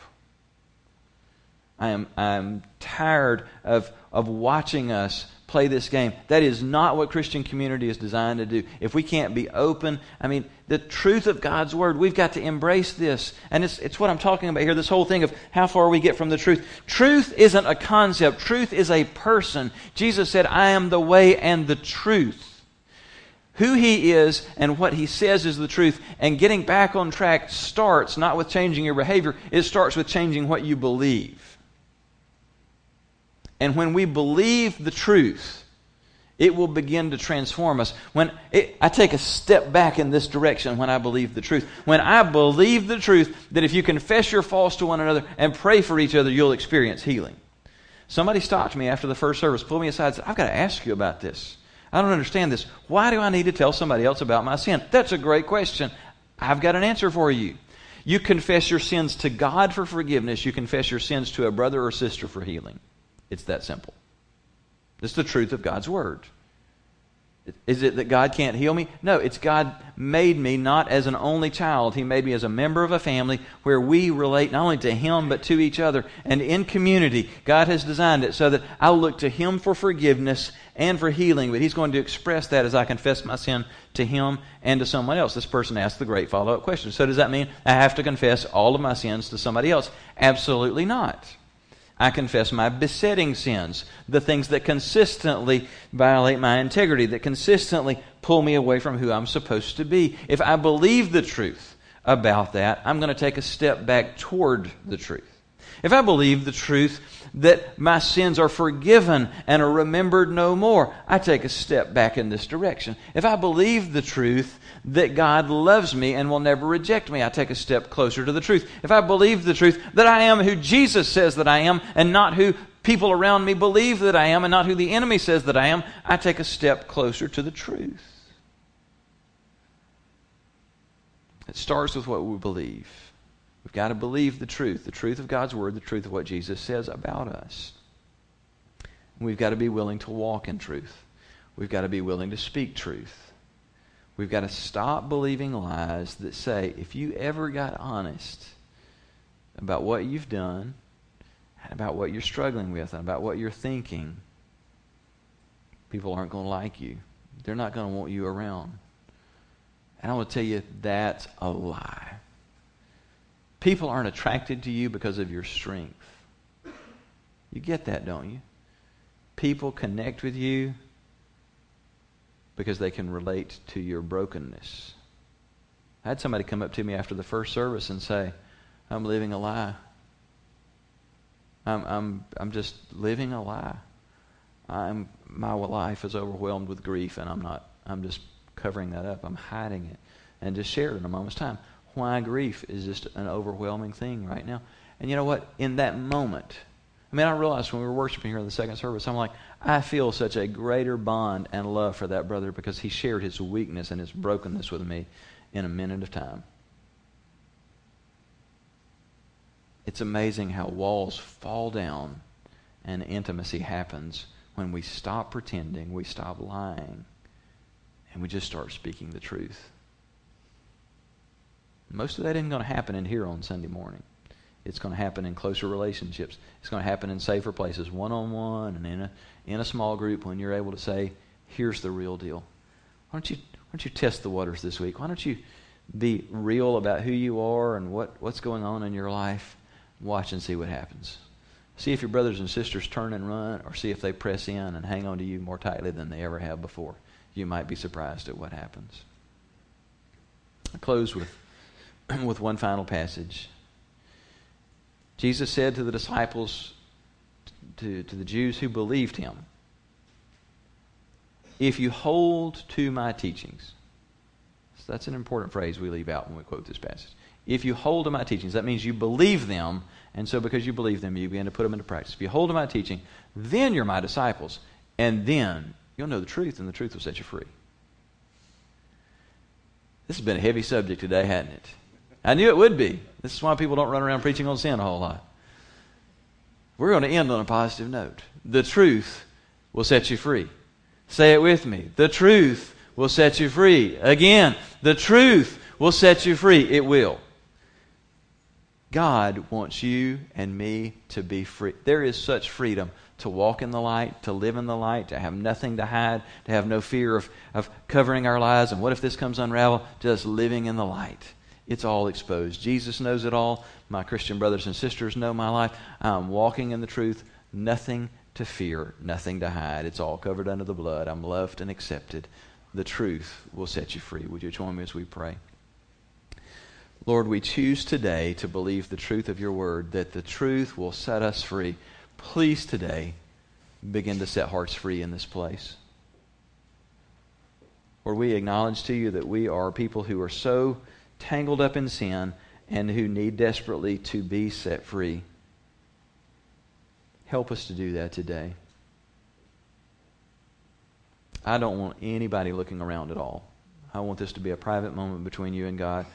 I am I'm tired of, of watching us play this game. That is not what Christian community is designed to do. If we can't be open, I mean, the truth of God's Word, we've got to embrace this. And it's, it's what I'm talking about here this whole thing of how far we get from the truth. Truth isn't a concept, truth is a person. Jesus said, I am the way and the truth. Who he is and what he says is the truth. And getting back on track starts not with changing your behavior, it starts with changing what you believe. And when we believe the truth, it will begin to transform us. When it, I take a step back in this direction when I believe the truth. When I believe the truth that if you confess your faults to one another and pray for each other, you'll experience healing. Somebody stopped me after the first service, pulled me aside, and said, I've got to ask you about this. I don't understand this. Why do I need to tell somebody else about my sin? That's a great question. I've got an answer for you. You confess your sins to God for forgiveness, you confess your sins to a brother or sister for healing. It's that simple. It's the truth of God's Word. Is it that God can't heal me? No, it's God made me not as an only child. He made me as a member of a family where we relate not only to Him but to each other. And in community, God has designed it so that I'll look to Him for forgiveness and for healing. But He's going to express that as I confess my sin to Him and to someone else. This person asked the great follow up question. So, does that mean I have to confess all of my sins to somebody else? Absolutely not. I confess my besetting sins, the things that consistently violate my integrity, that consistently pull me away from who I'm supposed to be. If I believe the truth about that, I'm going to take a step back toward the truth. If I believe the truth that my sins are forgiven and are remembered no more, I take a step back in this direction. If I believe the truth that God loves me and will never reject me, I take a step closer to the truth. If I believe the truth that I am who Jesus says that I am and not who people around me believe that I am and not who the enemy says that I am, I take a step closer to the truth. It starts with what we believe. Got to believe the truth, the truth of God's Word, the truth of what Jesus says about us. We've got to be willing to walk in truth. We've got to be willing to speak truth. We've got to stop believing lies that say, if you ever got honest about what you've done, and about what you're struggling with, and about what you're thinking, people aren't going to like you. They're not going to want you around. And I want to tell you, that's a lie. People aren't attracted to you because of your strength. You get that, don't you? People connect with you because they can relate to your brokenness. I had somebody come up to me after the first service and say, I'm living a lie. I'm, I'm, I'm just living a lie. I'm, my life is overwhelmed with grief, and I'm not, I'm just covering that up. I'm hiding it. And just share it in a moment's time why grief is just an overwhelming thing right now. And you know what? In that moment, I mean, I realized when we were worshiping here in the second service, I'm like, I feel such a greater bond and love for that brother because he shared his weakness and his brokenness with me in a minute of time. It's amazing how walls fall down and intimacy happens when we stop pretending, we stop lying, and we just start speaking the truth. Most of that isn't going to happen in here on Sunday morning. It's going to happen in closer relationships. It's going to happen in safer places, one on one, and in a in a small group when you're able to say, "Here's the real deal." Why don't you Why don't you test the waters this week? Why don't you be real about who you are and what what's going on in your life? Watch and see what happens. See if your brothers and sisters turn and run, or see if they press in and hang on to you more tightly than they ever have before. You might be surprised at what happens. I close with, with one final passage. Jesus said to the disciples, to, to the Jews who believed him, If you hold to my teachings, so that's an important phrase we leave out when we quote this passage. If you hold to my teachings, that means you believe them, and so because you believe them, you begin to put them into practice. If you hold to my teaching, then you're my disciples, and then you'll know the truth, and the truth will set you free. This has been a heavy subject today, hasn't it? I knew it would be. This is why people don't run around preaching on sin a whole lot. We're going to end on a positive note. The truth will set you free. Say it with me. The truth will set you free. Again, the truth will set you free. It will. God wants you and me to be free. There is such freedom to walk in the light, to live in the light, to have nothing to hide, to have no fear of, of covering our lives. And what if this comes unraveled? Just living in the light. It's all exposed. Jesus knows it all. My Christian brothers and sisters know my life. I'm walking in the truth. Nothing to fear, nothing to hide. It's all covered under the blood. I'm loved and accepted. The truth will set you free. Would you join me as we pray? Lord, we choose today to believe the truth of your word, that the truth will set us free. Please today begin to set hearts free in this place. Lord, we acknowledge to you that we are people who are so tangled up in sin and who need desperately to be set free. Help us to do that today. I don't want anybody looking around at all. I want this to be a private moment between you and God.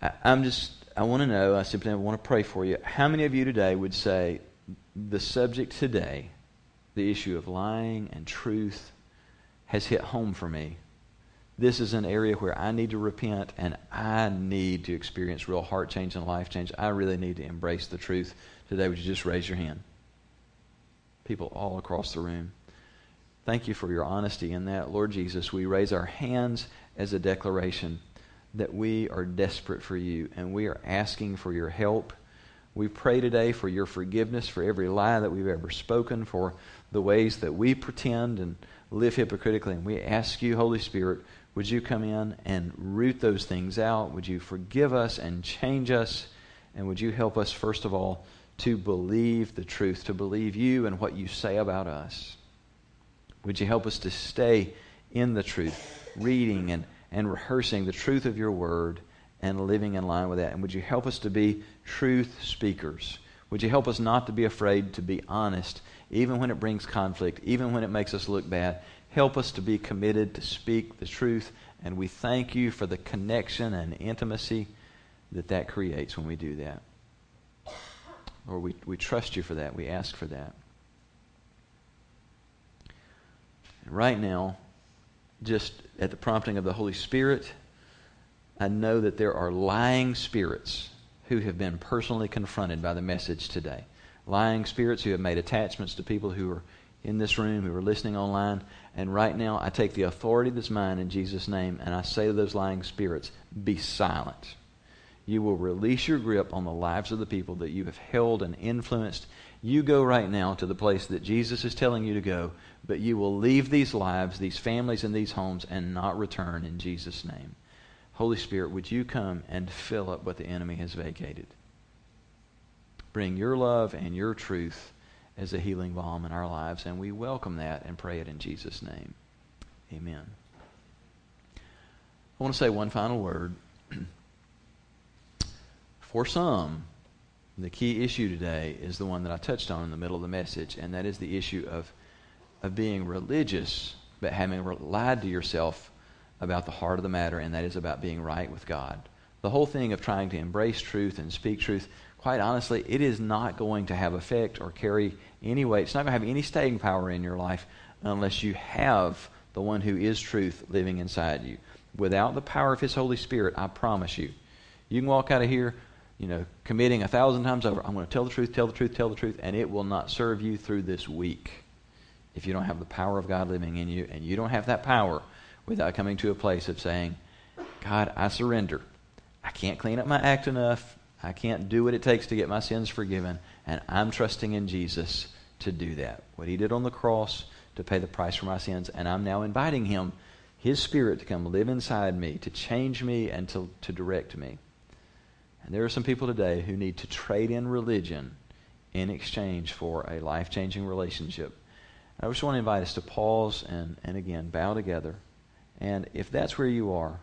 I, am just, I want to know, I simply want to pray for you. How many of you today would say the subject today, the issue of lying and truth, has hit home for me? This is an area where I need to repent and I need to experience real heart change and life change. I really need to embrace the truth. Today, would you just raise your hand? People all across the room. Thank you for your honesty in that. Lord Jesus, we raise our hands as a declaration that we are desperate for you and we are asking for your help. We pray today for your forgiveness for every lie that we've ever spoken, for the ways that we pretend and live hypocritically. And we ask you, Holy Spirit, would you come in and root those things out? Would you forgive us and change us? And would you help us, first of all, to believe the truth, to believe you and what you say about us? Would you help us to stay in the truth, reading and, and rehearsing the truth of your word and living in line with that? And would you help us to be truth speakers? Would you help us not to be afraid to be honest, even when it brings conflict, even when it makes us look bad, Help us to be committed to speak the truth, and we thank you for the connection and intimacy that that creates when we do that. Or we, we trust you for that. We ask for that. And right now, just at the prompting of the Holy Spirit, I know that there are lying spirits who have been personally confronted by the message today. Lying spirits who have made attachments to people who are in this room, who are listening online. And right now, I take the authority that's mine in Jesus' name, and I say to those lying spirits, be silent. You will release your grip on the lives of the people that you have held and influenced. You go right now to the place that Jesus is telling you to go, but you will leave these lives, these families, and these homes and not return in Jesus' name. Holy Spirit, would you come and fill up what the enemy has vacated? Bring your love and your truth as a healing balm in our lives, and we welcome that and pray it in Jesus' name. Amen. I want to say one final word. For some, the key issue today is the one that I touched on in the middle of the message, and that is the issue of, of being religious, but having lied to yourself about the heart of the matter, and that is about being right with God. The whole thing of trying to embrace truth and speak truth, quite honestly, it is not going to have effect or carry any weight. It's not going to have any staying power in your life unless you have the one who is truth living inside you. Without the power of His Holy Spirit, I promise you, you can walk out of here, you know, committing a thousand times over. I'm going to tell the truth, tell the truth, tell the truth, and it will not serve you through this week if you don't have the power of God living in you, and you don't have that power without coming to a place of saying, God, I surrender. I can't clean up my act enough. I can't do what it takes to get my sins forgiven, and I'm trusting in Jesus to do that. What he did on the cross to pay the price for my sins, and I'm now inviting him His Spirit to come live inside me, to change me, and to, to direct me. And there are some people today who need to trade in religion in exchange for a life changing relationship. I just want to invite us to pause and, and again bow together. And if that's where you are,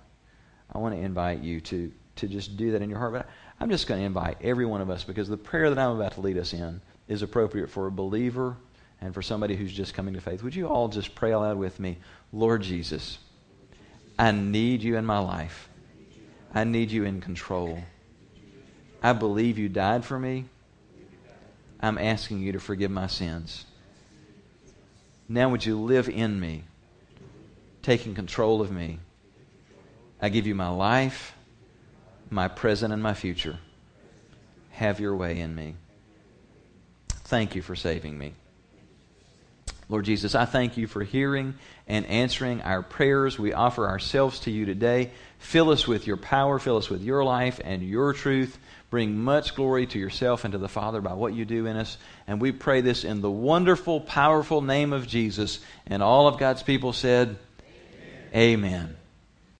I want to invite you to, to just do that in your heart. But I'm just going to invite every one of us because the prayer that I'm about to lead us in is appropriate for a believer and for somebody who's just coming to faith. Would you all just pray aloud with me? Lord Jesus, I need you in my life. I need you in control. I believe you died for me. I'm asking you to forgive my sins. Now, would you live in me, taking control of me? I give you my life, my present, and my future. Have your way in me. Thank you for saving me. Lord Jesus, I thank you for hearing and answering our prayers. We offer ourselves to you today. Fill us with your power, fill us with your life and your truth. Bring much glory to yourself and to the Father by what you do in us. And we pray this in the wonderful, powerful name of Jesus. And all of God's people said, Amen. Amen.